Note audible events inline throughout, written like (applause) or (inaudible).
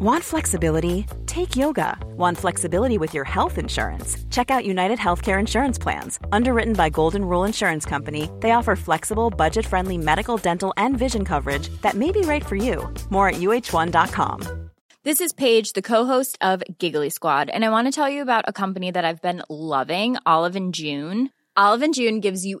Want flexibility? Take yoga. Want flexibility with your health insurance? Check out United Healthcare Insurance Plans. Underwritten by Golden Rule Insurance Company, they offer flexible, budget friendly medical, dental, and vision coverage that may be right for you. More at uh1.com. This is Paige, the co-host of Giggly Squad, and I want to tell you about a company that I've been loving, Olive and June. Olive and June gives you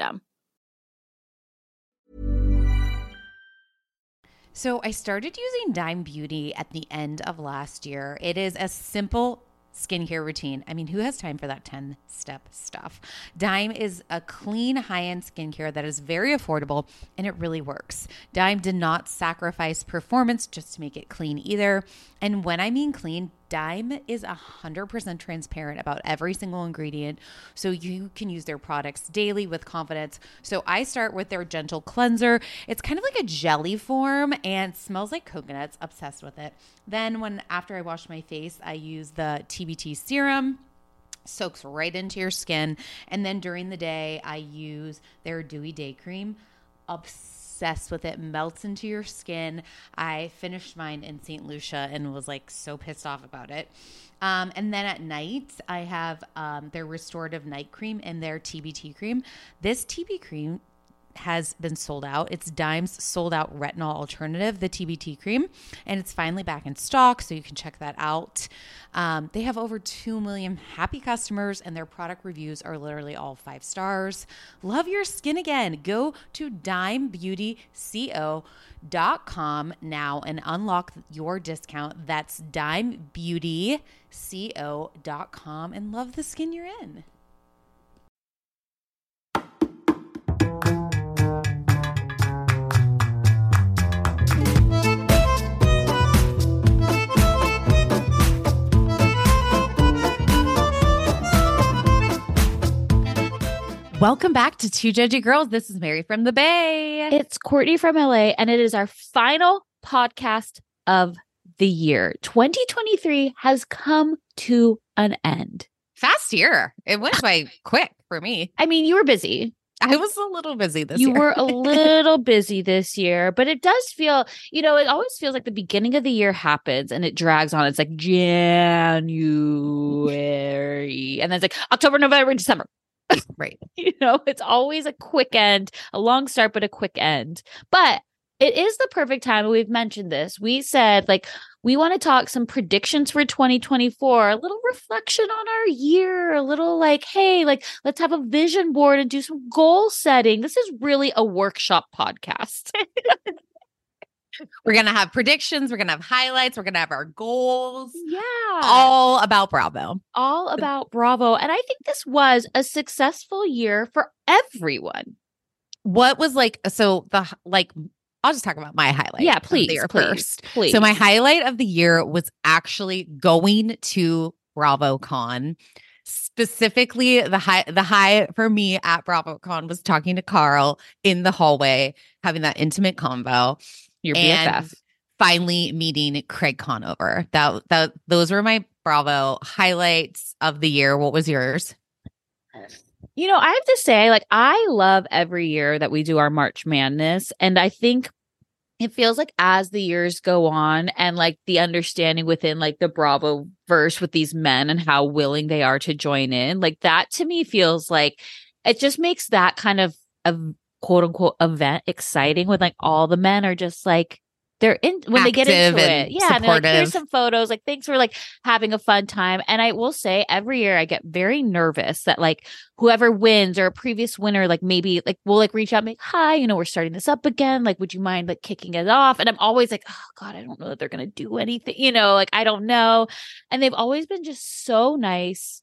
So I started using Dime Beauty at the end of last year. It is a simple skincare routine. I mean, who has time for that 10 step stuff? Dime is a clean, high end skincare that is very affordable and it really works. Dime did not sacrifice performance just to make it clean either. And when I mean clean, Dime is 100% transparent about every single ingredient, so you can use their products daily with confidence. So I start with their gentle cleanser. It's kind of like a jelly form and smells like coconuts, obsessed with it. Then when after I wash my face, I use the TBT serum soaks right into your skin. And then during the day, I use their Dewy Day Cream. Obsessed obsessed with it, melts into your skin. I finished mine in St. Lucia and was like so pissed off about it. Um, and then at night, I have um, their restorative night cream and their TBT cream. This TB cream has been sold out. It's Dime's sold out retinol alternative, the TBT cream, and it's finally back in stock. So you can check that out. Um, they have over 2 million happy customers, and their product reviews are literally all five stars. Love your skin again. Go to dimebeautyco.com now and unlock your discount. That's dimebeautyco.com and love the skin you're in. Welcome back to Two Judgy Girls. This is Mary from the Bay. It's Courtney from LA, and it is our final podcast of the year. 2023 has come to an end. Fast year. It went by (laughs) quick for me. I mean, you were busy. I was a little busy this you year. You were a (laughs) little busy this year, but it does feel, you know, it always feels like the beginning of the year happens and it drags on. It's like January, and then it's like October, November, December. Right. (laughs) you know, it's always a quick end, a long start, but a quick end. But it is the perfect time. We've mentioned this. We said, like, we want to talk some predictions for 2024, a little reflection on our year, a little like, hey, like, let's have a vision board and do some goal setting. This is really a workshop podcast. (laughs) We're going to have predictions. We're going to have highlights. We're going to have our goals. Yeah. All about Bravo. All about Bravo. And I think this was a successful year for everyone. What was like, so the, like, I'll just talk about my highlight. Yeah, please. please, first. Please. So my highlight of the year was actually going to BravoCon specifically the high the high for me at BravoCon was talking to Carl in the hallway, having that intimate convo. Your BFF. finally meeting Craig Conover. That that those were my Bravo highlights of the year. What was yours? You know, I have to say, like, I love every year that we do our March Madness. And I think it feels like as the years go on and like the understanding within like the Bravo verse with these men and how willing they are to join in, like that to me feels like it just makes that kind of a quote unquote event exciting when like all the men are just like they're in when they get into it. Yeah. And like, here's some photos. Like, thanks for like having a fun time. And I will say every year I get very nervous that like whoever wins or a previous winner, like maybe like we'll like reach out and make, hi, you know, we're starting this up again. Like, would you mind like kicking it off? And I'm always like, oh God, I don't know that they're gonna do anything, you know, like I don't know. And they've always been just so nice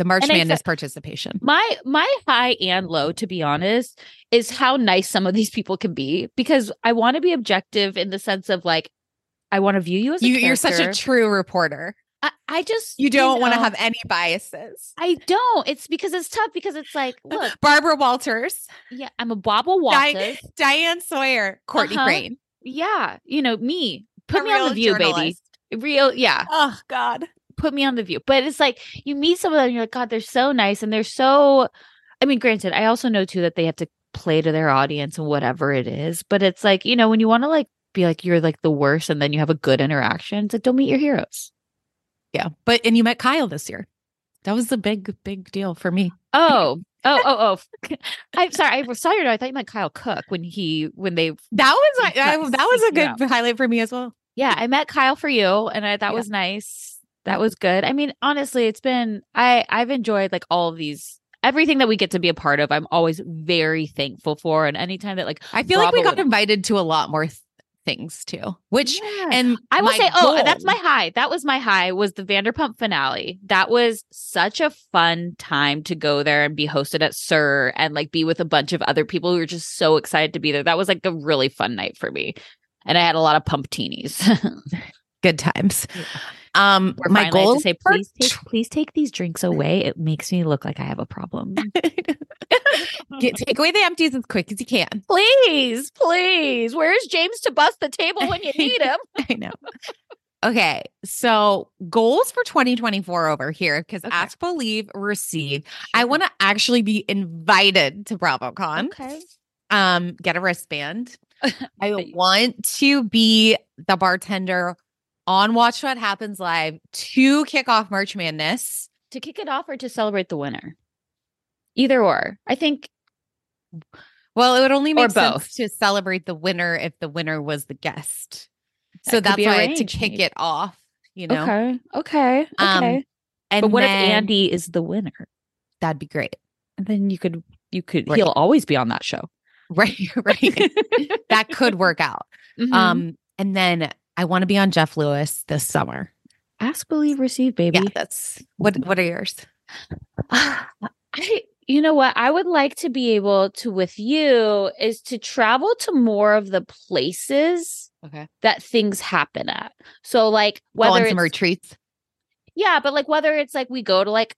The March And Madness participation. my my high and low to be honest is how nice some of these people can be because i want to be objective in the sense of like i want to view you as a You, you're such a true reporter. I, I just You don't want to have any biases. i don't it's because it's tough because it's like look (laughs) Barbara Walters, yeah i'm a bobble Di- Walters. Diane Sawyer, Courtney Uh-huh. Crane. yeah you know me put A me on the view journalist. baby real yeah Oh God. Put me on the view. But it's like you meet some of them, and you're like, God, they're so nice, and they're so. I mean, granted, I also know too that they have to play to their audience and whatever it is. But it's like you know when you want to like be like you're like the worst, and then you have a good interaction. It's like don't meet your heroes. Yeah. But and you met Kyle this year. That was the big, big deal for me. Oh. (laughs) Oh, oh, oh! (laughs) I'm sorry. I saw your. I thought you meant Kyle Cooke when he when they. That was I, that was a Yeah. good highlight for me as well. Yeah, I met Kyle for you, and I, that Yeah. was nice. That was good. I mean, honestly, it's been I I've enjoyed like all of these everything that we get to be a part of. I'm always very thankful for, and anytime that like I feel like we got would- invited to a lot more th- things too. Which Yeah. and I will say, oh, uh, that's my high. That was my high. Was the Vanderpump finale? That was such a fun time to go there and be hosted at SUR and like be with a bunch of other people who were just so excited to be there. That was like a really fun night for me, and I had a lot of Pumptinis. (laughs) good times. Um, We're my goal to say, please take, please take these drinks away. It makes me look like I have a problem. (laughs) Get, take away the empties as quick as you can. please, please. Where's James to bust the table when you need him? (laughs) I know. Okay, so goals for 2024 over here because Okay. Ask Believe received. I want to actually be invited to BravoCon. Okay. Um, get a wristband. (laughs) I want to be the bartender on Watch What Happens Live to kick off March Madness. To kick it off or to celebrate the winner? Either or. I think Well, it would only make sense both. to celebrate the winner if the winner was the guest. That So that's why to kick maybe. it off, you know. Okay. Okay. Um, Okay. And but what then- if Andy is the winner? That'd be great. And then you could you could Right. he'll always be on that show. (laughs) Right, right. (laughs) that could work out. Mhm. Um, and then I want to be on Jeff Lewis this summer. ask believe receive baby. Yeah, that's what. What are yours? (sighs) I you know what I would like to be able to with you is to travel to more of the places Okay, that things happen at. So like whether some it's, retreats. yeah, but like whether it's like we go to like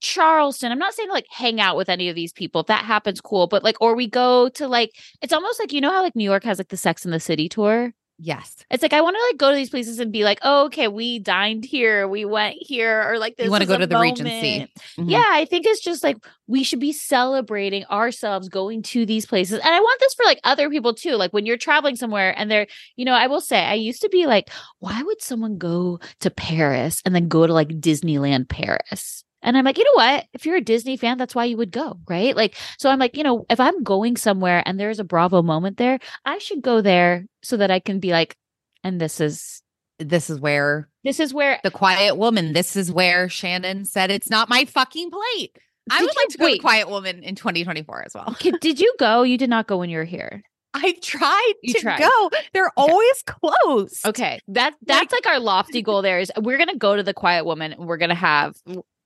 Charleston. I'm not saying like hang out with any of these people. If that happens, cool. But like, or we go to like, it's almost like you know how like New York has like the Sex in the City tour. Yes, It's like I want to like go to these places and be like, oh, okay, we dined here, we went here, or like this. you want to go to the Regency. moment. Mhm. Yeah, I think it's just like we should be celebrating ourselves going to these places. And I want this for like other people too. Like when you're traveling somewhere and they're, you know, I will say I used to be like, why would someone go to Paris and then go to like Disneyland Paris? And I'm like, you know what? If you're a Disney fan, that's why you would go, right? Like, so I'm like, you know, if I'm going somewhere and there's a Bravo moment there, I should go there so that I can be like, and this is This is where this is where the quiet woman. This is where Shannon said it's not my fucking plate. I would like to go to. Quiet Woman in 2024 as well. Okay, did you go? You did not go when you were here. I tried You to tried. go. They're always closed. Okay, that that's like, our lofty goal. There is we're gonna go to the Quiet Woman. and We're gonna have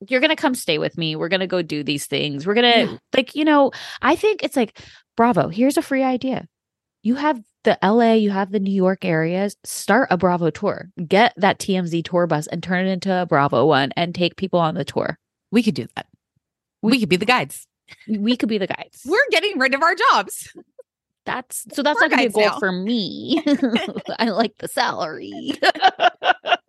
you're gonna come stay with me. We're gonna go do these things. We're gonna Yeah. like you know. I think it's like Bravo. Here's a free idea. You have the LA, you have the New York areas. Start a Bravo tour. Get that TMZ tour bus and turn it into a Bravo one and take people on the tour. We could do that. We, could be the guides. We could be the guides. We're getting rid of our jobs. That's so that's We're not gonna be a goal now. for me. (laughs) I like the salary. (laughs) (laughs)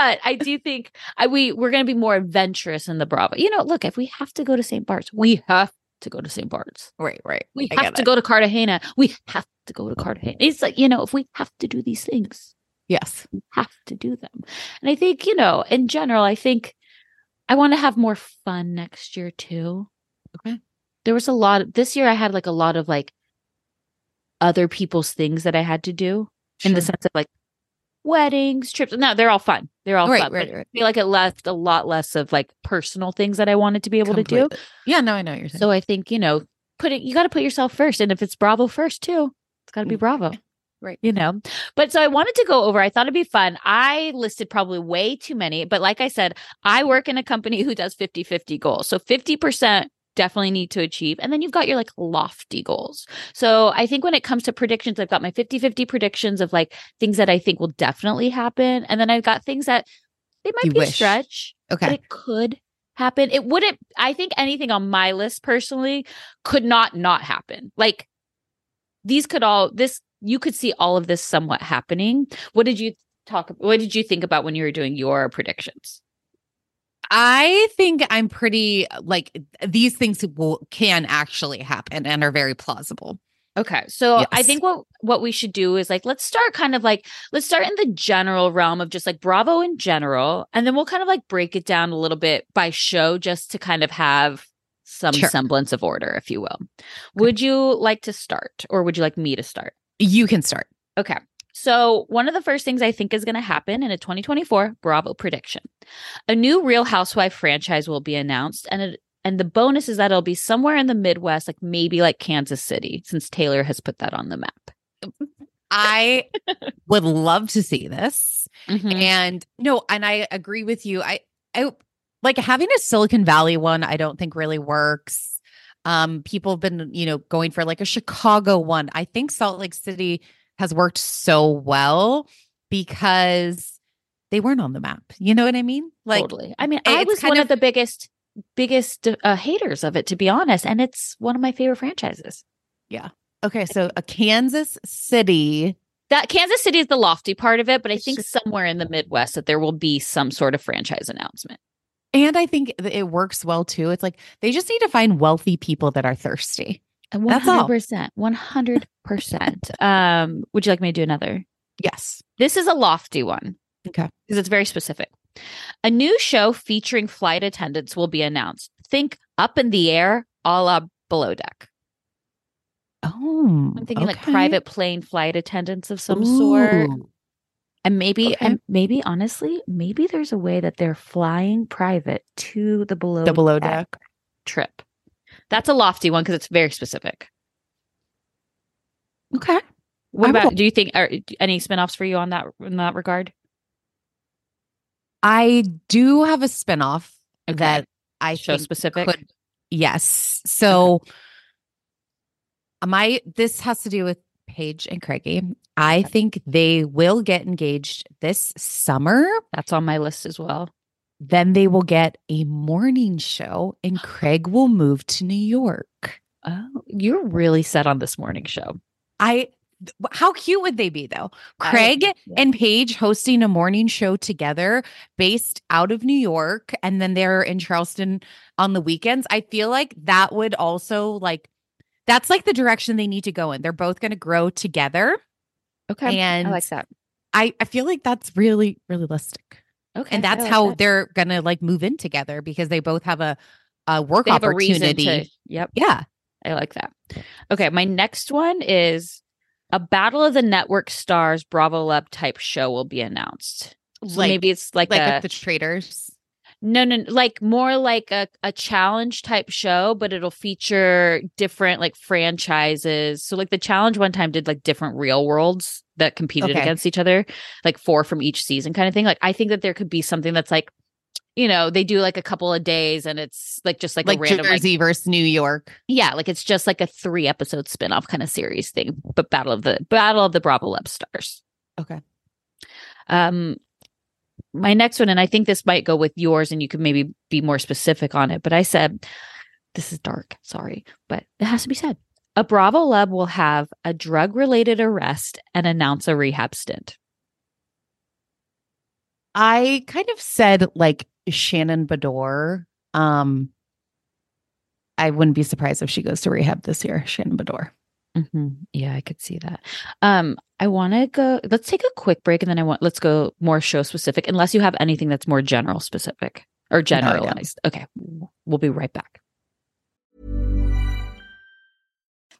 but I do think I we we're gonna be more adventurous in the Bravo. You know, look, if we have to go to St. Bart's, we have to go to St. Bart's. Right, right. We I have to it. go to Cartagena. We have to go to Cartagena. It's like, you know, if we have to do these things, Yes. we have to do them. And I think, you know, in general, I think I want to have more fun next year too. Okay. There was a lot this year I had like a lot of like other people's things that I had to do in the sense of like weddings, trips. No, they're all fun. They're all Right, fun. right, right. I feel like it left a lot less of like personal things that I wanted to be able to do. Yeah, no, I know what you're saying. So I think, you know, put it you gotta put yourself first. And if it's Bravo first too, it's gotta be Mm. Bravo. (laughs) Right. You know, but so I wanted to go over, I thought it'd be fun. I listed probably way too many, but like I said, I work in a company (laughs) who does 50 50 goals. So 50% definitely need to achieve. And then you've got your like lofty goals. So I think when it comes to predictions, I've got my 50 50 predictions of like things that I think will definitely happen. And then I've got things that they might You be a wish. stretch, but Okay. it could happen. It wouldn't, I think anything on my list personally could not not happen. Like these could all, this, you could see all of this somewhat happening. What did you talk, what did you think about when you were doing your predictions? I think I'm pretty like these things will can actually happen and are very plausible. Okay. So I think what what we should do is like let's start kind of like let's start in the general realm of just like Bravo in general and then we'll kind of like break it down a little bit by show just to kind of have some Sure. semblance of order if you will. Would you like to start or would you like me to start? You can start. Okay. So, one of the first things I think is going to happen in a 2024 Bravo prediction. A new Real Housewife franchise will be announced and it, and the bonus is that it'll be somewhere in the Midwest like maybe like Kansas City since Taylor has put that on the map. I (laughs) would love to see this. Mhm. And no, and I agree with you. I I like having a Silicon Valley one, I don't think really works. Um, people have been, you know, going for like a Chicago one. I think Salt Lake City has worked so well because they weren't on the map. You know what I mean? Like totally. I mean, I was one of, of- the biggest biggest uh, haters of it to be honest, and it's one of my favorite franchises. Yeah. Okay, so a Kansas City. That Kansas City is the lofty part of it, but I think just- somewhere in the Midwest that there will be some sort of franchise announcement. And I think it works well too. It's like they just need to find wealthy people that are thirsty. And That's all. 100%. 100%. um, would you like me to do another? Yes. This is a lofty one. Okay. Because it's very specific. A new show featuring flight attendants will be announced. Think up in the air, a la below deck. Oh, I'm thinking like private plane flight attendants of some sort. And maybe, Okay. and maybe honestly, maybe there's a way that they're flying private to the below The below deck. trip. That's a lofty one because it's very specific. Okay. What I about? will- Do you think are any spinoffs for you on that in that regard? I do have a spinoff Okay. that I Show specific? Could, yes. So my this has to do with Paige and Craigie. I think they will get engaged this summer. That's on my list as well. Then they will get a morning show, and oh. Craig will move to New York. Oh, you're really set on this morning show. I. How cute would they be though? Craig yeah. and Paige hosting a morning show together based out of New York and then they're in Charleston on the weekends. I feel like that would also like that's like the direction they need to go in. They're both going to grow together. Okay, And I like that. I I feel like that's really, really realistic. Okay, And that's like how that. they're going to like move in together because they both have a a work they have a opportunity. to. Yep, yeah. I like that. Okay, my next one is a Battle of the Network Stars Bravoleb type show will be announced. So Like maybe it's like, like a the Traitors. no, no, like more like a, a challenge type show, but it'll feature different like franchises. So like the challenge one time did like different real worlds that competed Okay. against each other, like four from each season kind of thing. Like I think that there could be something that's like, you know, they do like a couple of days and it's like just like, Like, a random like, Jersey versus New York. yeah, like it's just like a three episode spin-off kind of series thing, but Battle of the Battle of the Bravoleb Stars. Okay. Um my next one, and I think this might go with yours, and you could maybe be more specific on it, but I said this is dark, sorry, but it has to be said. A Bravoleb will have a drug related arrest and announce a rehab stint. I kind of said like Shannon Beador. Um, I wouldn't be surprised if she goes to rehab this year, Shannon Beador. Mm-hmm. Yeah, I could see that. Um, I want to go. Let's take a quick break, and then I want let's go more show specific. Unless you have anything that's more general specific or generalized. okay, we'll be right back.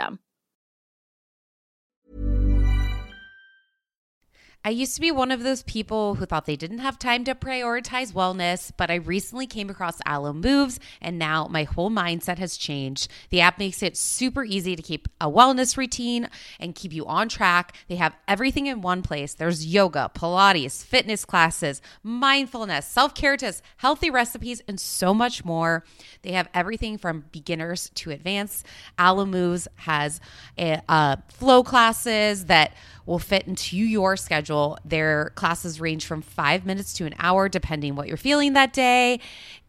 system. I used to be one of those people who thought they didn't have time to prioritize wellness, but I recently came across Alo Moves and now my whole mindset has changed. The app makes it super easy to keep a wellness routine and keep you on track. They have everything in one place. There's yoga, Pilates, fitness classes, mindfulness, self care tips, healthy recipes, and so much more. They have everything from beginners to advanced. Alo Moves has a, uh, flow classes that will fit into your schedule. Their classes range from five minutes to an hour, depending what you're feeling that day.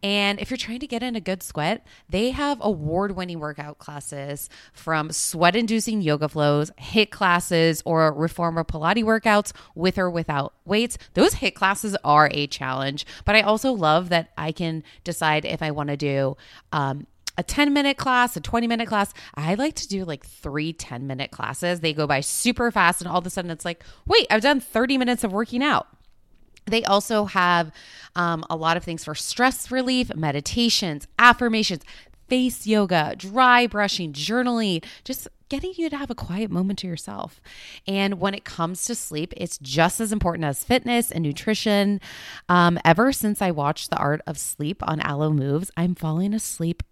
And if you're trying to get in a good sweat, they have award winning workout classes from sweat inducing yoga flows, HIIT classes, or reformer Pilates workouts with or without weights. Those HIIT classes are a challenge, but I also love that I can decide if I want to do um, a 10 minute class, a 20 minute class. I like to do like three 10 minute classes. They go by super fast, and all of a sudden it's like, wait, I've done 30 minutes of working out. They also have um, a lot of things for stress relief, meditations, affirmations, face yoga, dry brushing, journaling, just getting you to have a quiet moment to yourself. And when it comes to sleep, it's just as important as fitness and nutrition. Um, ever since I watched The Art of Sleep on Alo Moves, I'm falling asleep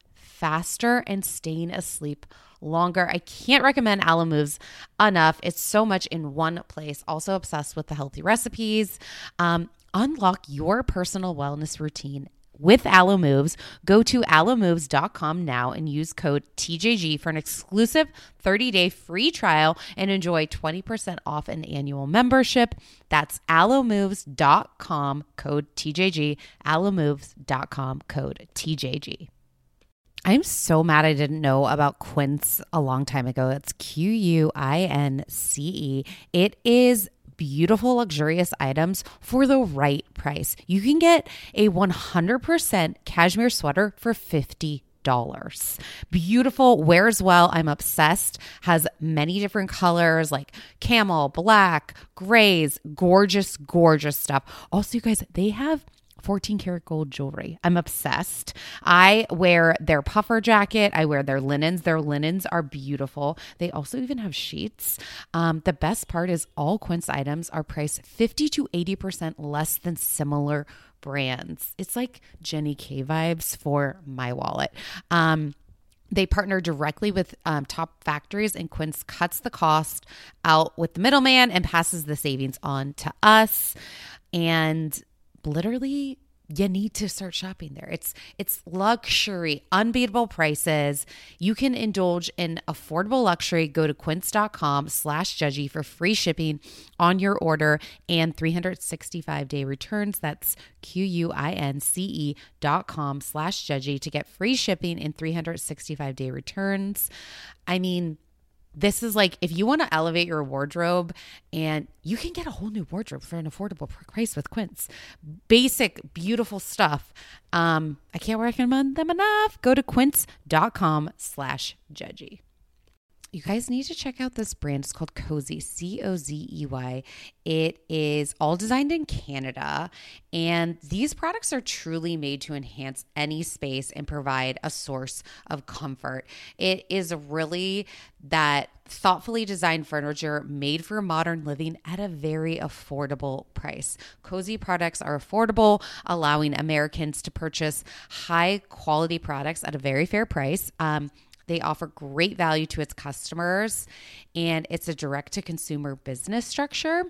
faster and staying asleep longer. I can't recommend Alo Moves enough. It's so much in one place. Also obsessed with the healthy recipes. Um, unlock your personal wellness routine with Alo Moves. Go to alomoves.com now and use code TJG for an exclusive 30-day free trial and enjoy 20% off an annual membership. That's alomoves.com code TJG, alomoves.com code TJG. I'm so mad I didn't know about Quince a long time ago. It's Q U I N C E. It is beautiful, luxurious items for the right price. You can get a 100% cashmere sweater for 50 dollars. Beautiful, wears well. I'm obsessed. Has many different colors like camel, black, grays, gorgeous, gorgeous stuff. Also, you guys, they have 14 karat gold jewelry. I'm obsessed. I wear their puffer jacket. I wear their linens. Their linens are beautiful. They also even have sheets. Um, the best part is all Quince items are priced 50 to 80% less than similar brands. It's like Jenny K vibes for my wallet. Um, they partner directly with um, top factories, and Quince cuts the cost out with the middleman and passes the savings on to us. And literally you need to start shopping there. It's it's luxury, unbeatable prices. You can indulge in affordable luxury. Go to quince.com slash judgy for free shipping on your order and 365 day returns. That's Q-U-I-N-C-E dot com slash judgy to get free shipping and 365 day returns. I mean, this is like if you want to elevate your wardrobe and you can get a whole new wardrobe for an affordable price with Quince. Basic, beautiful stuff. Um, I can't recommend them enough. Go to quince.com slash judgy. You guys need to check out this brand. It's called Cozey, C O Z E Y. It is all designed in Canada, and these products are truly made to enhance any space and provide a source of comfort. It is really that thoughtfully designed furniture made for modern living at a very affordable price. Cozey products are affordable, allowing Americans to purchase high quality products at a very fair price. Um, they offer great value to its customers, and it's a direct to consumer business structure.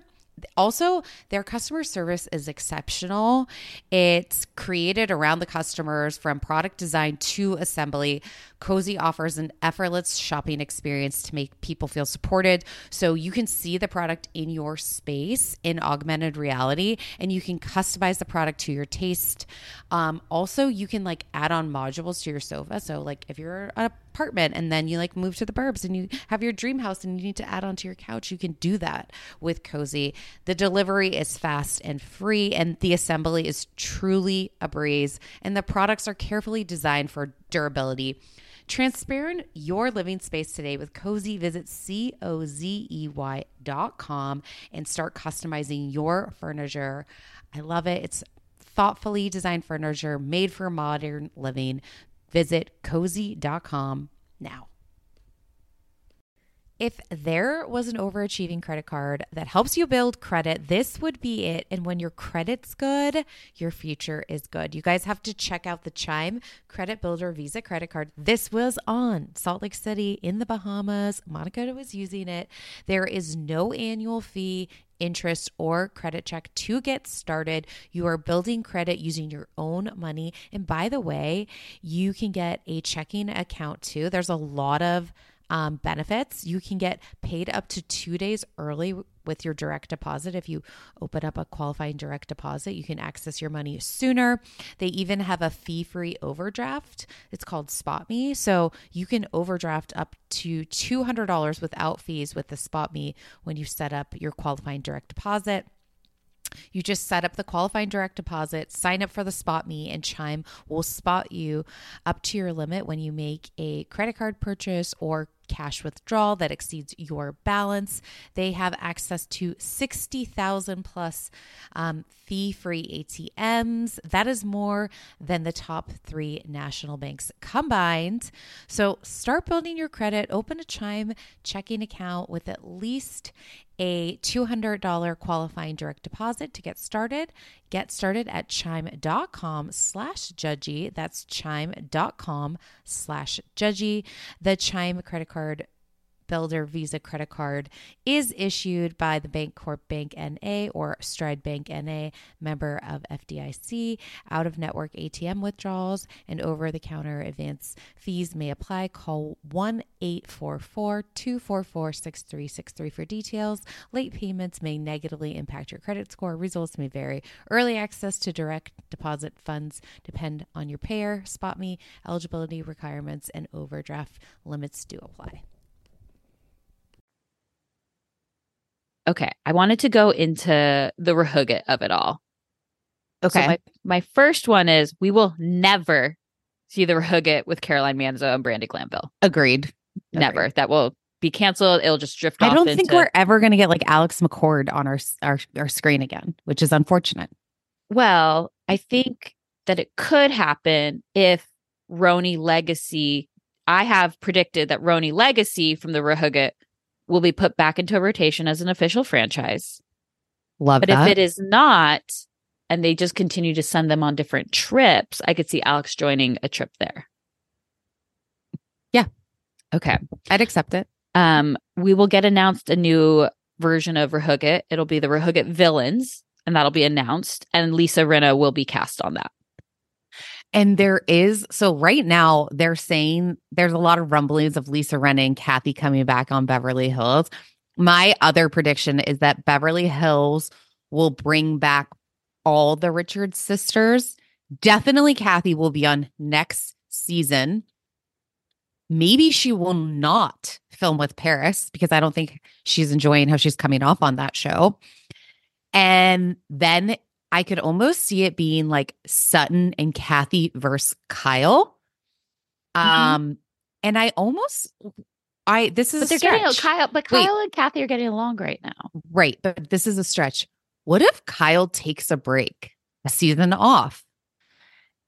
Also, their customer service is exceptional. It's created around the customers from product design to assembly. Cozey offers an effortless shopping experience to make people feel supported. So you can see the product in your space in augmented reality and you can customize the product to your taste. Um, also, you can like add on modules to your sofa. So, like if you're a apartment and then you like move to the burbs and you have your dream house and you need to add onto your couch, you can do that with Cozey. The delivery is fast and free, and the assembly is truly a breeze. And the products are carefully designed for durability. Transparent your living space today with Cozey. Visit C O Z E Y dot com and start customizing your furniture. I love it. It's thoughtfully designed furniture made for modern living. Visit cozey.com now. If there was an overachieving credit card that helps you build credit, this would be it. And when your credit's good, your future is good. You guys have to check out the Chime Credit Builder Visa credit card. This was on Salt Lake City in the Bahamas. Monica was using it. There is no annual fee interest, or credit check to get started. You are building credit using your own money. And by the way, you can get a checking account too. There's a lot of um, benefits. You can get paid up to two days early with your direct deposit. If you open up a qualifying direct deposit, you can access your money sooner. They even have a fee free overdraft. It's called SpotMe. So you can overdraft up to $200 without fees with the SpotMe when you set up your qualifying direct deposit. You just set up the qualifying direct deposit, sign up for the SpotMe, and Chime will spot you up to your limit when you make a credit card purchase or cash withdrawal that exceeds your balance. They have access to 60,000 plus um, fee free ATMs. That is more than the top three national banks combined. So start building your credit, open a Chime checking account with at least a $200 qualifying direct deposit to get started. Get started at chime.com slash judgy. That's chime.com slash judgy. The Chime credit card Builder Visa credit card is issued by the Bancorp Bank NA or Stride Bank NA, member of FDIC. Out of network ATM withdrawals and over the counter advance fees may apply. Call 1 844 244 6363 for details. Late payments may negatively impact your credit score. Results may vary. Early access to direct deposit funds depend on your payer. SpotMe eligibility requirements and overdraft limits do apply. Okay. I wanted to go into the RHUGT of it all. Okay. So my, my first one is we will never see the RHUGT with Caroline Manzo and Brandi Glanville. Agreed. Never. That will be canceled. It'll just drift I don't into, think we're ever going to get like Alex McCord on our, our our screen again, which is unfortunate. Well, I think that it could happen if RHONY Legacy. I have predicted that RHONY Legacy from the RHUGT will be put back into rotation as an official franchise. Love it. But that. if it is not, and they just continue to send them on different trips, I could see Alex joining a trip there. Yeah. Okay. I'd accept it. Um, we will get announced a new version of RHUGT. It'll be the RHUGT villains, and that'll be announced. And Lisa Rinna will be cast on that. And there is so right now they're saying there's a lot of rumblings of Lisa Rinna and Kathy coming back on Beverly Hills. My other prediction is that Beverly Hills will bring back all the Richards sisters. Definitely Kathy will be on next season. Maybe she will not film with Paris because I don't think she's enjoying how she's coming off on that show. And then I could almost see it being like Sutton and Kathy versus Kyle. Mhm. Um, and I almost I this is But a they're getting. Kyle, but Wait. Kyle and Kathy are getting along right now. Right, but this is a stretch. What if Kyle takes a break, a season off,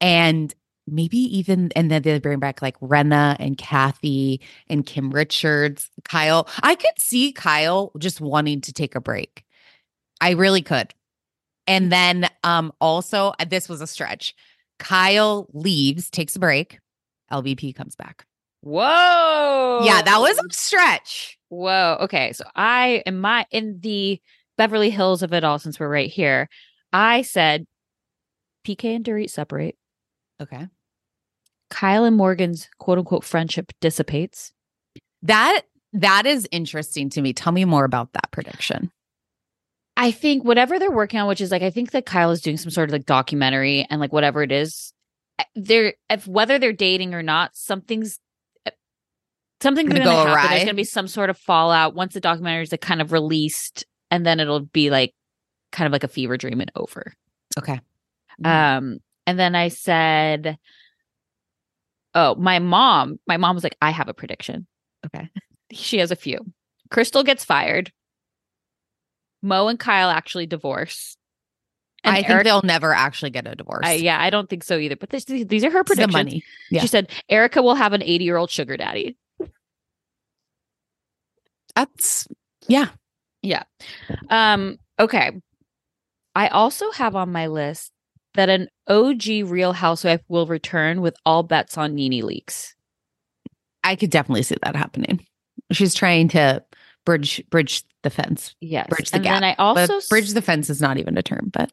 and maybe even and then they bring back like Rinna and Kathy and Kim Richards, Kyle. I could see Kyle just wanting to take a break. I really could. And then um also uh, this was a stretch. Kyle leaves, takes a break. LVP comes back. Whoa. Yeah, that was a stretch. Whoa. Okay. So I am my in the Beverly Hills of it all, since we're right here, I said PK and Dorit separate. Okay. Kyle and Morgan's quote unquote friendship dissipates. That that is interesting to me. Tell me more about that prediction. I think whatever they're working on, which is like I think that Kyle is doing some sort of like documentary and like whatever it is, eh, they're if whether they're dating or not, something's eh, something's Gonna to go happen. awry. There's to be some sort of fallout once the documentary is like kind of released, and then it'll be like kind of like a fever dream and over. Okay. Um, and then I said, "Oh, my mom." My mom was like, "I have a prediction." Okay. She has a few. Crystal gets fired. Mo and Kyle actually divorce. And I think they'll never actually get a divorce. I, yeah, I don't think so either. But this, these are her It's the money. Yeah. She said Erica will have an 80 year old sugar daddy. That's yeah. yeah. Um, okay. I also have on my list that an OG Real Housewife will return with all bets on Nene Leakes. I could definitely see that happening. She's trying to bridge bridge the fence. Yes. Bridge the and gap. then I also but bridge the fence is not even a term, but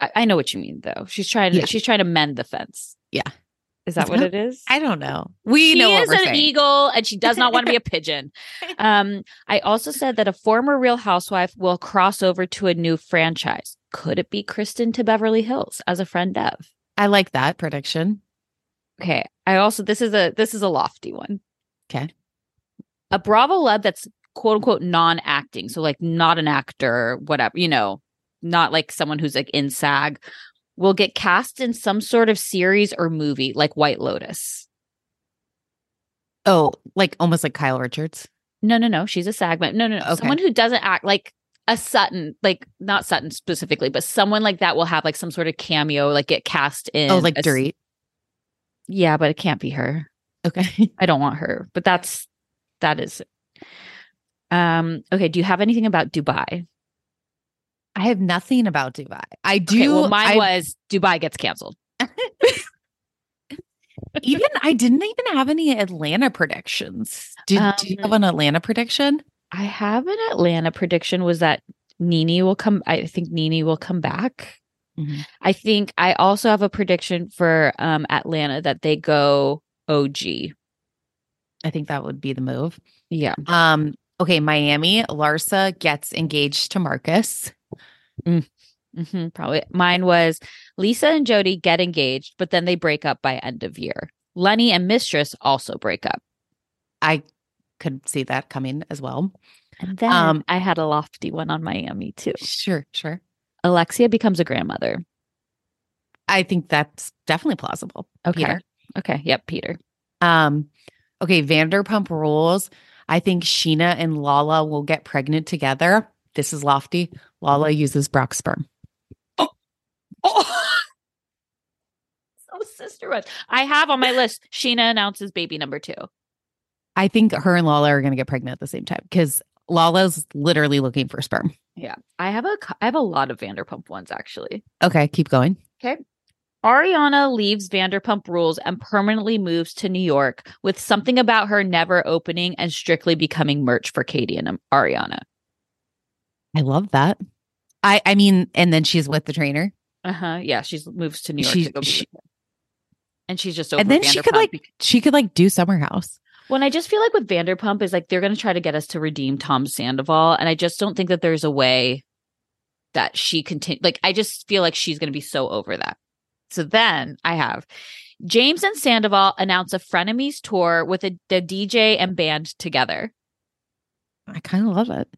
I, I know what you mean though. She's trying to Yeah. she's trying to mend the fence. Yeah. Is that what it is? I don't know. We she know what is an saying. eagle and she does not want to be a pigeon. (laughs) Um, I also said that a former Real Housewife will cross over to a new franchise. Could it be Kristen to Beverly Hills as a friend of? I like that prediction. Okay. I also this is a this is a lofty one. Okay. A Bravoleb that's quote unquote non-acting, so like not an actor, whatever, you know, not like someone who's like in SAG, will get cast in some sort of series or movie like White Lotus. Oh, like almost like Kyle Richards. No, no, no. She's a SAG member. No, no, no. Okay. Someone who doesn't act like a Sutton, like not Sutton specifically, but someone like that will have like some sort of cameo, like get cast in. oh, like a Dorit. Yeah, but it can't be her. Okay. (laughs) I don't want her. But that's that is. Um. Okay. Do you have anything about Dubai? I have nothing about Dubai. I do. Okay, well, mine I- was Dubai gets canceled. (laughs) even I didn't even have any Atlanta predictions. Did, do you Um, have an Atlanta prediction? I have an Atlanta prediction was that NeNe will come. I think NeNe will come back. Mhm. I think I also have a prediction for um Atlanta that they go OG. I think that would be the move. Yeah. Um. Okay, Miami. Larsa gets engaged to Marcus. hmm probably. Mine was Lisa and Jody get engaged, but then they break up by end of year. Lenny and Mistress also break up. I could see that coming as well. And then Um, I had a lofty one on Miami too. Sure, sure. Alexia becomes a grandmother. I think that's definitely plausible. Okay. Peter. Okay. Yep. Peter. Um, okay, Vanderpump Rules. I think Scheana and Lala will get pregnant together. This is lofty. Lala uses Brock's sperm. Oh. (laughs) so sisterhood. I have on my list. Scheana announces baby number two. I think her and Lala are going to get pregnant at the same time because Lala's literally looking for sperm. Yeah. I have a I have a lot of Vanderpump ones actually. Okay, keep going. Ariana leaves Vanderpump Rules and permanently moves to New York with something about her never opening and strictly becoming merch for Katie and Ariana. I love that. I I mean, and then she's with the trainer, Uh huh. Yeah, she moves to New York She- to she- and she's just over and then she could like bec- she could like do Summer House. when I just feel like with Vanderpump is like they're going to try to get us to redeem Tom Sandoval, and I just don't think that there's a way that she continue. Like I just feel like she's going to be so over that. So then I have James and Sandoval announce a frenemies tour with a, the DJ and band together. I kind of love it.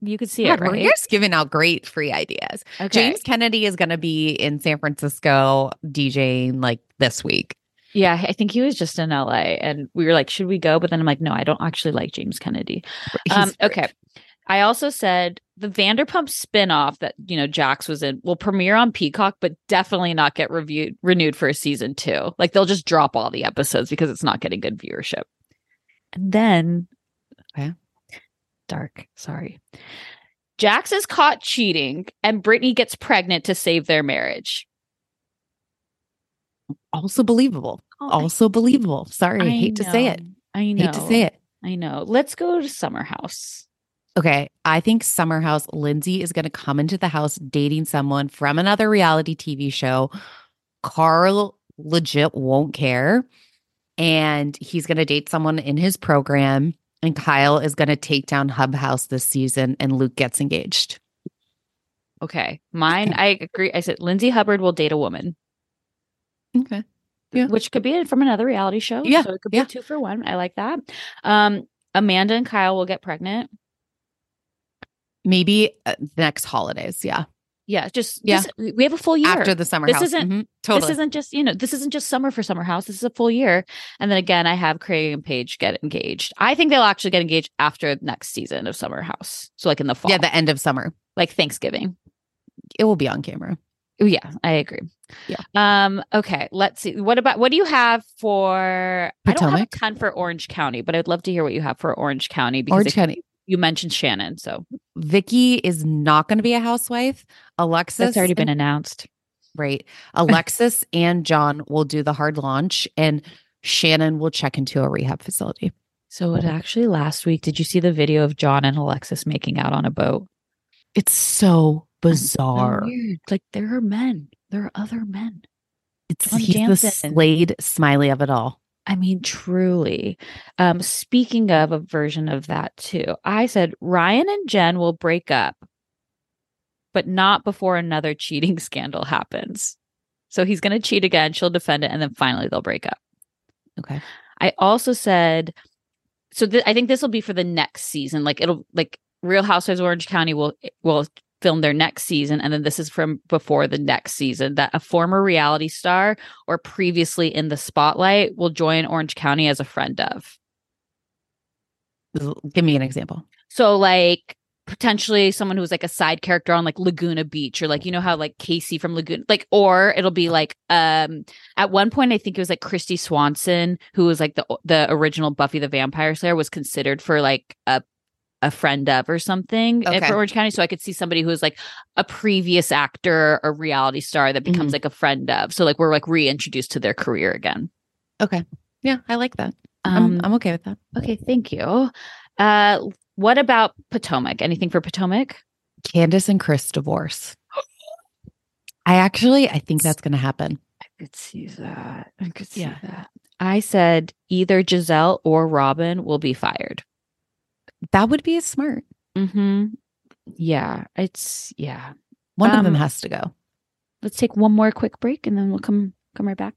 You could see God, it, We're just giving out great free ideas. Okay. James Kennedy is going to be in San Francisco DJing like this week. Yeah, I think he was just in LA, and we were like, should we go? But then I'm like, no, I don't actually like James Kennedy. Um, okay. I also said the Vanderpump spinoff that you know Jax was in will premiere on Peacock, but definitely not get reviewed renewed for a season two. Like they'll just drop all the episodes because it's not getting good viewership. And then, Okay. dark. Sorry, Jax is caught cheating, and Brittany gets pregnant to save their marriage. also believable. Oh, I- Also believable. Sorry, I, hate to say it. I know. Hate to say it. I know. Let's go to Summer House. Okay, I think Summer House Lindsay is going to come into the house dating someone from another reality TV show. Carl legit won't care, and he's going to date someone in his program. And Kyle is going to take down Hub House this season, and Luke gets engaged. Okay. Mine, I agree. I said Lindsay Hubbard will date a woman. Okay, Yeah. which could be from another reality show. Yeah, so it could be yeah. a two for one. I like that. Um, Amanda and Kyle will get pregnant. Maybe uh, next holidays. Yeah. Yeah, just Yeah. just- we have a full year After the summer This house. isn't- Mhm. totally. This isn't just you know this isn't just summer for Summer House. This is a full year, and then again, I have Craig and Paige get engaged. I think they'll actually get engaged after next season of Summer House, so like in the fall, yeah, the end of summer. like Thanksgiving. It will be on camera. Yeah, I agree. Yeah. Um. Okay. Let's see. What about what do you have for? I don't have a ton for Orange County, but I'd love to hear what you have for Orange County because Orange if- County. You mentioned Shannon, so Vicky is not going to be a housewife. Alexis. that's already been and- announced. Right. Alexis (laughs) and John will do the hard launch, and Shannon will check into a rehab facility. So it actually last week. Did you see the video of John and Alexis making out on a boat? It's so So bizarre. weird. Like there are men. There are other men. It's John he's Janssen. the Slade Smiley of it all. I mean, truly. Um, speaking of a version of that too, I said Ryan and Jen will break up, but not before another cheating (laughs) scandal happens. So he's going to cheat again. She'll defend it, and then finally they'll break up. Okay. I also said, so th- I think this will be for the next season. Like it'll like Real Housewives of Orange County will will film their next season, and then this is from before the next season. That a former reality star or previously in the spotlight will join Orange County as a friend of. Give me an example. So like potentially someone who's like a side character on like Laguna Beach or like you know how like Casey from Laguna like or it'll be like um at one point I think it was like Kristy Swanson who was like the the original Buffy the Vampire Slayer was considered for like a a friend of or something at- Okay. for Orange County so I could see somebody who is like a previous actor or reality star that becomes like a friend of so like we're like reintroduced to their career again Okay. Yeah, I like that. um I'm, I'm okay with that. okay thank you uh what about Potomac anything for Potomac Candiace and Chris divorce. (gasps) I actually, I think that's going to happen. I could see that. I could see Yeah. that. I said either Gizelle or Robin will be fired. That would be smart. Mm-hmm. Yeah, it's yeah. One of them Um, has to go. Let's take one more quick break and then we'll come come right back.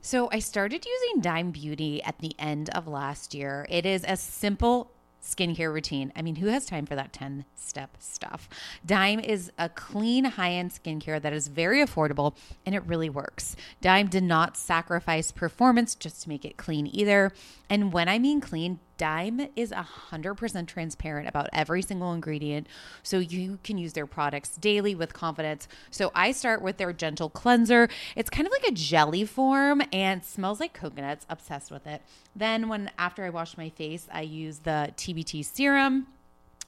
So I started using Dime Beauty at the end of last year. It is a simple skincare routine. I mean, who has time for that 10 step stuff? Dime is a clean, high end skincare that is very affordable and it really works. Dime did not sacrifice performance just to make it clean either. And when I mean clean, Dime is 100% transparent about every single ingredient, so you can use their products daily with confidence. So I start with their gentle cleanser. It's kind of like a jelly form and smells like coconuts. Obsessed with it. Then when after I wash my face, I use the TBT serum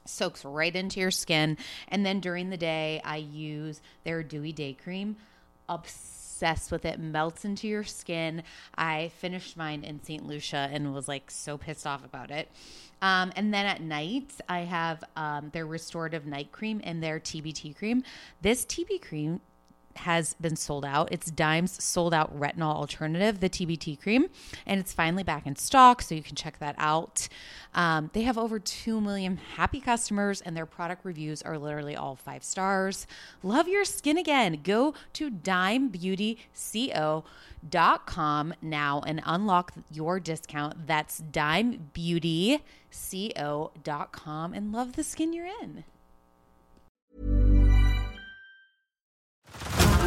soaks right into your skin. And then during the day, I use their Dewy Day Cream. Obsessed with it, melts into your skin. I finished mine in St. Lucia and was like so pissed off about it. Um, and then at night, I have um, their restorative night cream and their TBT cream. This TB cream has been sold out. It's Dime's sold out retinol alternative, the TBT cream, and it's finally back in stock, so you can check that out. Um, they have over 2 million happy customers, and their product reviews are literally all five stars. Love your skin again. Go to dimebeautyco.com now and unlock your discount. That's dimebeautyco.com and love the skin you're in.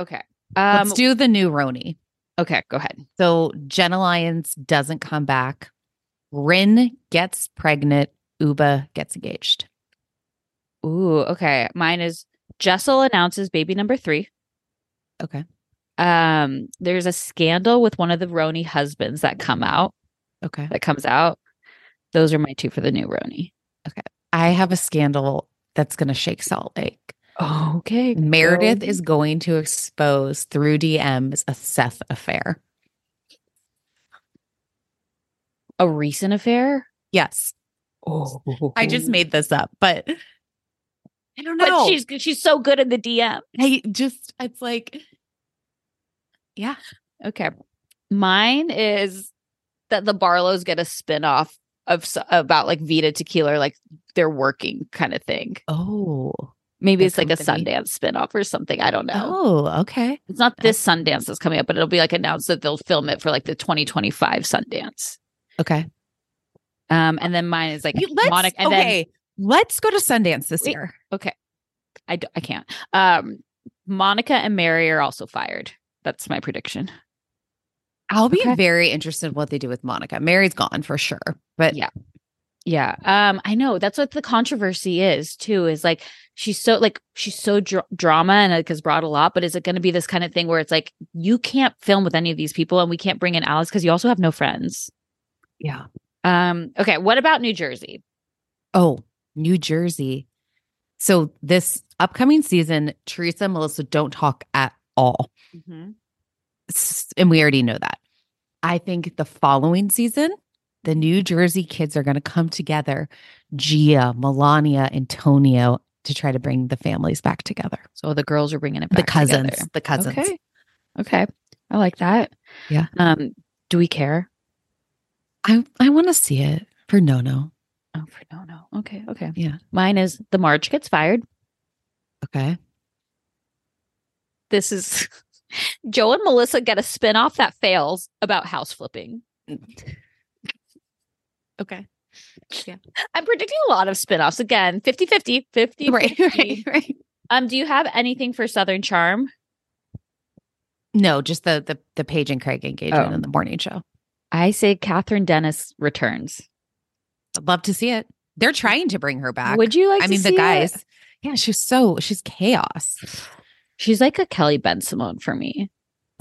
Okay. Um, Let's do the new RHONY. okay, go ahead. So Jenna Lyons doesn't come back. Brynn gets pregnant. Ubah gets engaged. Ooh, okay. Mine is Jessel announces baby number three. Okay. Um, there's a scandal with one of the RHONY husbands that come out Okay. that comes out. Those are my two for the new RHONY. Okay. I have a scandal that's going to shake Salt Lake. Okay. Meredith is going to expose through DMs a Seth affair. a recent affair. Yes. Oh, I just oh. made this up, but I don't know. But she's she's so good in the DM. I just, it's like, yeah. Okay. Mine is that the Barlows get a spin-off of about like Vida Tequila, like they're working kind of thing. Oh. Maybe it's like a. Sundance spin-off or something. I don't know. Oh, okay. It's not this Sundance that's coming up, but it'll be like announced that they'll film it for like the 2025 Sundance. Okay. Um, and then mine is like You- let's- Monica. And okay. Let's go to Sundance this Wait. year. then okay, I d- I can't. Um, Monica and Mary are also fired. That's my prediction. I'll be Okay. very interested in what they do with Monica. Mary's gone for sure, but Yeah. Yeah. Um, I know that's what the controversy is too. Is like she's so like she's so dr- drama and like has brought a lot, but is it going to be this kind of thing where it's like you can't film with any of these people and we can't bring in Alice because you also have no friends. yeah. Um. Okay. What about New Jersey? Oh, New Jersey. So this upcoming season, Teresa and Melissa don't talk at all. S- And we already know that. I think the following season, the New Jersey kids are going to come together, Gia, Milania, Antonia, to try to bring the families back together. So the girls are bringing it back. The cousins, together. the cousins. Okay. Okay. I like that. Yeah. Um. Do we care? I I want to see it for Nonno. Oh, for no, no. Okay. Okay. Yeah. Mine is the March gets fired. Okay. This is (laughs) Joe and Melissa get a spinoff that fails about house flipping. (laughs) Okay. Yeah. I'm predicting a lot of spinoffs again 50 50 50 Right, (laughs) right, right. um do you have anything for southern charm No, just the the the Paige and Craig engagement Oh. in the morning show. i say Kathryn Dennis returns I'd love to see it. They're trying to bring her back. would you like I to mean, the see it? guys. Yeah, she's so she's chaos. she's like a Kelly Bensimon for me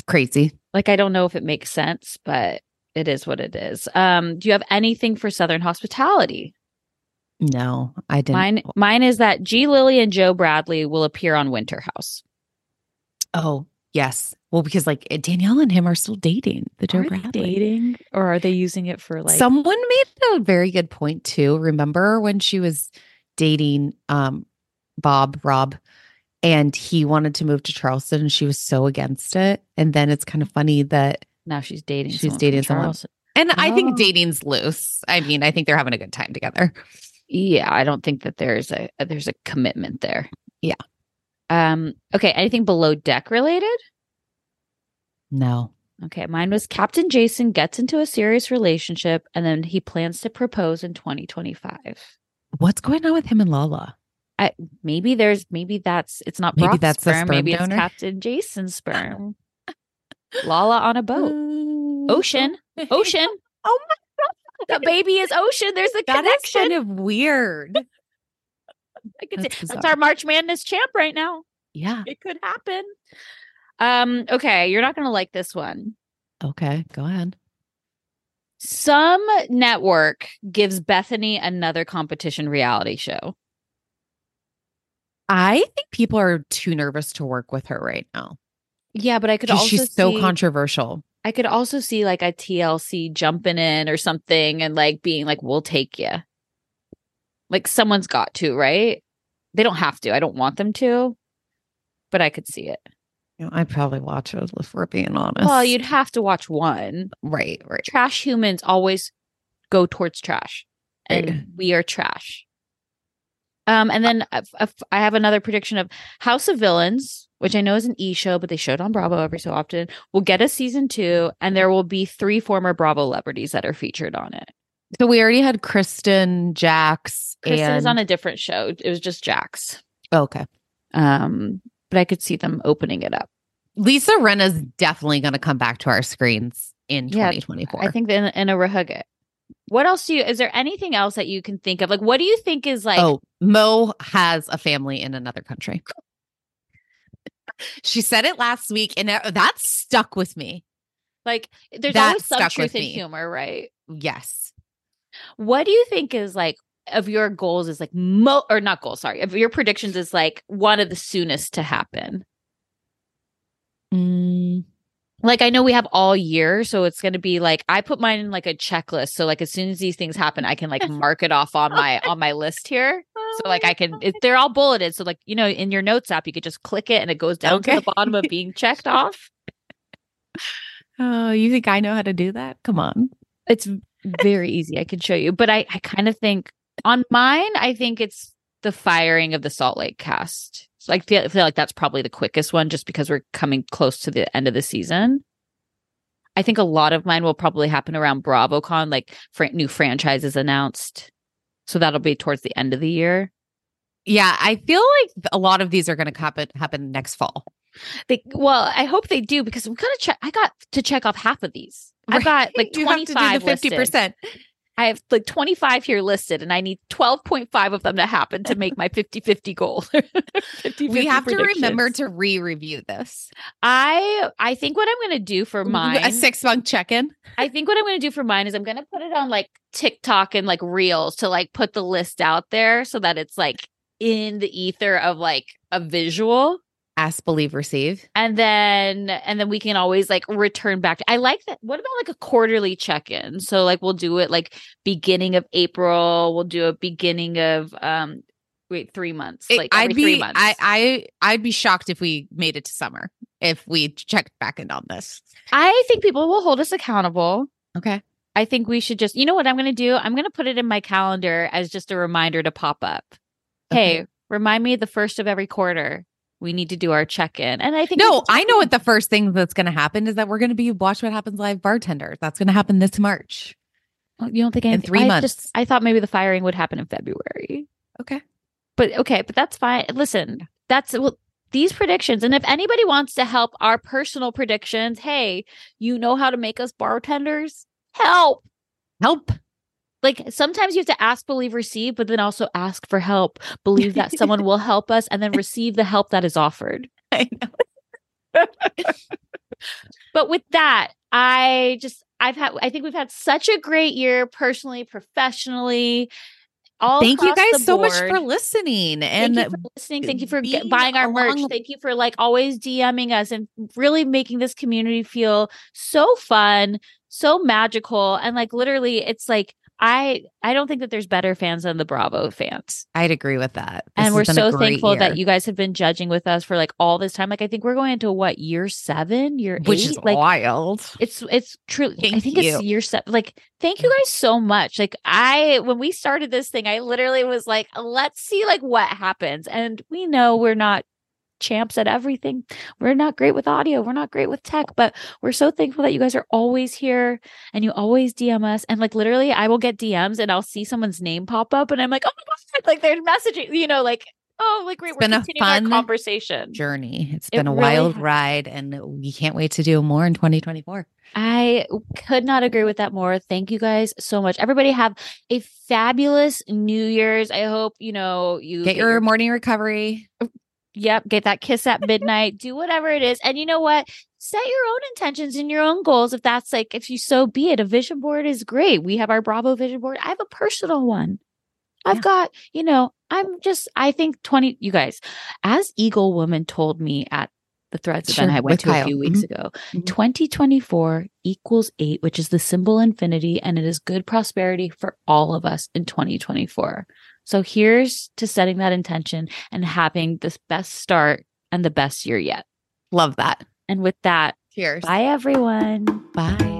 Crazy. like i don't know if it makes sense but it is what it is um do you have anything for southern hospitality No, I didn't. mine mine is that g lily and joe bradley will appear on winter house Oh, yes. Well, because like Danielle and him are still dating the Joe Are they Bradley. dating or are they using it for like Someone made a very good point too. Remember when she was dating um Bob Rob and he wanted to move to Charleston and she was so against it. And then it's kind of funny that now she's dating She's someone dating someone. And I Oh. think dating's loose. I mean, I think they're having a good time together. yeah i don't think that there's a there's a commitment there Yeah. um okay anything below deck related No. okay mine was captain jason gets into a serious relationship and then he plans to propose in 2025 What's going on with him and Lala? maybe there's maybe that's it's not Maybe that's the sperm, sperm maybe donor? it's captain jason's sperm lala on a boat ocean ocean (laughs) Oh my God. (laughs) the baby is ocean there's a That connection kind of weird. I could That's say- that's our march madness champ right now Yeah. it could happen. Um, okay, you're not gonna like this one. Okay. Go ahead. Some network gives Bethany another competition reality show. I think people are too nervous to work with her right now. Yeah, but I could also she's so see, controversial. I could also see like a TLC jumping in or something and like being like, "We'll take you." Like someone's got to, right? They don't have to. I don't want them to, but I could see it. You know, I'd probably watch it if we're being honest. Well, you'd have to watch one. right, right. trash humans always go towards trash and Right. we are trash um and then uh, f- i have another prediction of house of villains which i know is an e show but they showed on bravo every so often We'll get a season two and there will be three former bravo celebrities that are featured on it So we already had Kristen, Jax, kristen and is on a different show it was just jax Oh, okay. um but i could see them opening it up Lisa Rinna's definitely going to come back to our screens in Yeah, 2024. I think in, in a RHUGT. What else do you? Is there anything else that you can think of? Like, what do you think is like? oh, Mo has a family in another country. (laughs) she said it last week, and that stuck with me. like, there's that always some truth in me. humor, right? Yes. What do you think is like of your goals is like mo or not goals? Sorry, of your predictions is like one of the soonest to happen. Mm, like I know we have all year, so it's going to be like I put mine in like a checklist. So like as soon as these things happen, I can like (laughs) mark it off on my on my list here. So like I can, it, they're all bulleted. So like you know, in your notes app, you could just click it and it goes down to the bottom of (laughs) being checked off. oh, you think I know how to do that? Come on. It's very easy. I can show you, but I I kind of think on mine, I think it's the firing of the Salt Lake cast. So I feel, I feel like that's probably the quickest one, just because we're coming close to the end of the season. I think a lot of mine will probably happen around BravoCon, like fr- new franchises announced. So that'll be towards the end of the year. Yeah, I feel like a lot of these are going to happen happen next fall. They well, I hope they do because we gotta check. I got to check off half of these. I've got like (laughs) twenty to five fifty percent. I have like 25 here listed and I need 12.5 of them to happen to make my (laughs) 50-50 goal. (laughs) 50, We have to remember to re-review this. I I think what I'm going to do for mine A six month check in. I think what I'm going to do for mine is I'm going to put it on like TikTok and like Reels to like put the list out there so that it's like in the ether of like a visual Ask, believe, receive. and then and then we can always like return back i like that what about like a quarterly check-in so like we'll do it like beginning of april we'll do a beginning of um wait three months It- like every I'd three be months I, I I'd be shocked if we made it to summer if we checked back in on this. I think people will hold us accountable Okay. i think we should just you know what i'm going to do i'm going to put it in my calendar as just a reminder to pop up hey Okay. remind me the first of every quarter we need to do our check-in and i think No, I know what the first thing that's going to happen is that we're going to be Watch What Happens Live bartenders. That's going to happen this March. Oh, you don't think anything, three I months. just i thought maybe the firing would happen in february Okay. but okay, but that's fine. Listen, that's well, these predictions. And if anybody wants to help our personal predictions, hey, you know how to make us bartenders? Help. Help. Like sometimes you have to ask, believe, receive, but then also ask for help. Believe that someone (laughs) will help us and then receive the help that is offered. (laughs) I know. (laughs) But with that, I just I've had I think we've had such a great year personally, professionally. All Thank you guys so much for listening and Thank you for listening. Thank you for get, buying our merch. Thank you for like always DMing us and really making this community feel so fun, so magical, and like literally, it's like I I don't think that there's better fans than the Bravo fans, I'd agree with that. This and we're so thankful that you guys have been judging with us for like all this time. Like I think we're going into what year seven, year which eight, is like. wild. It's it's true. I think you. it's year seven. Like, thank you guys so much. Like, I when we started this thing, I literally was like, let's see like what happens. And we know we're not champs at everything. We're not great with audio. We're not great with tech, but we're so thankful that you guys are always here and you always DM us. And like literally, I will get DMs and I'll see someone's name pop up, and I'm like, oh my god, like they're messaging, you know, like. Oh, like great! It's We're been a continuing our fun conversation. Journey. It's been a really wild has. ride and we can't wait to do more in 2024. I could not agree with that more. Thank you guys so much. Everybody have a fabulous New Year's. I hope you know you Get your morning recovery. Yep, get that kiss at midnight. do whatever it is. And you know what? Set your own intentions and your own goals if that's like if you so be it. A vision board is great. We have our Bravo vision board. I have a personal one. I've Yeah. got, you know, I'm just I think 20 you guys, as Eagle Woman told me at the threads event I went to a few weeks Mhm. ago. Mhm. 2024 equals eight, which is the symbol infinity, and it is good prosperity for all of us in 2024. So here's to setting that intention and having the best start and the best year yet. Love that. And with that, Cheers. bye everyone. Bye.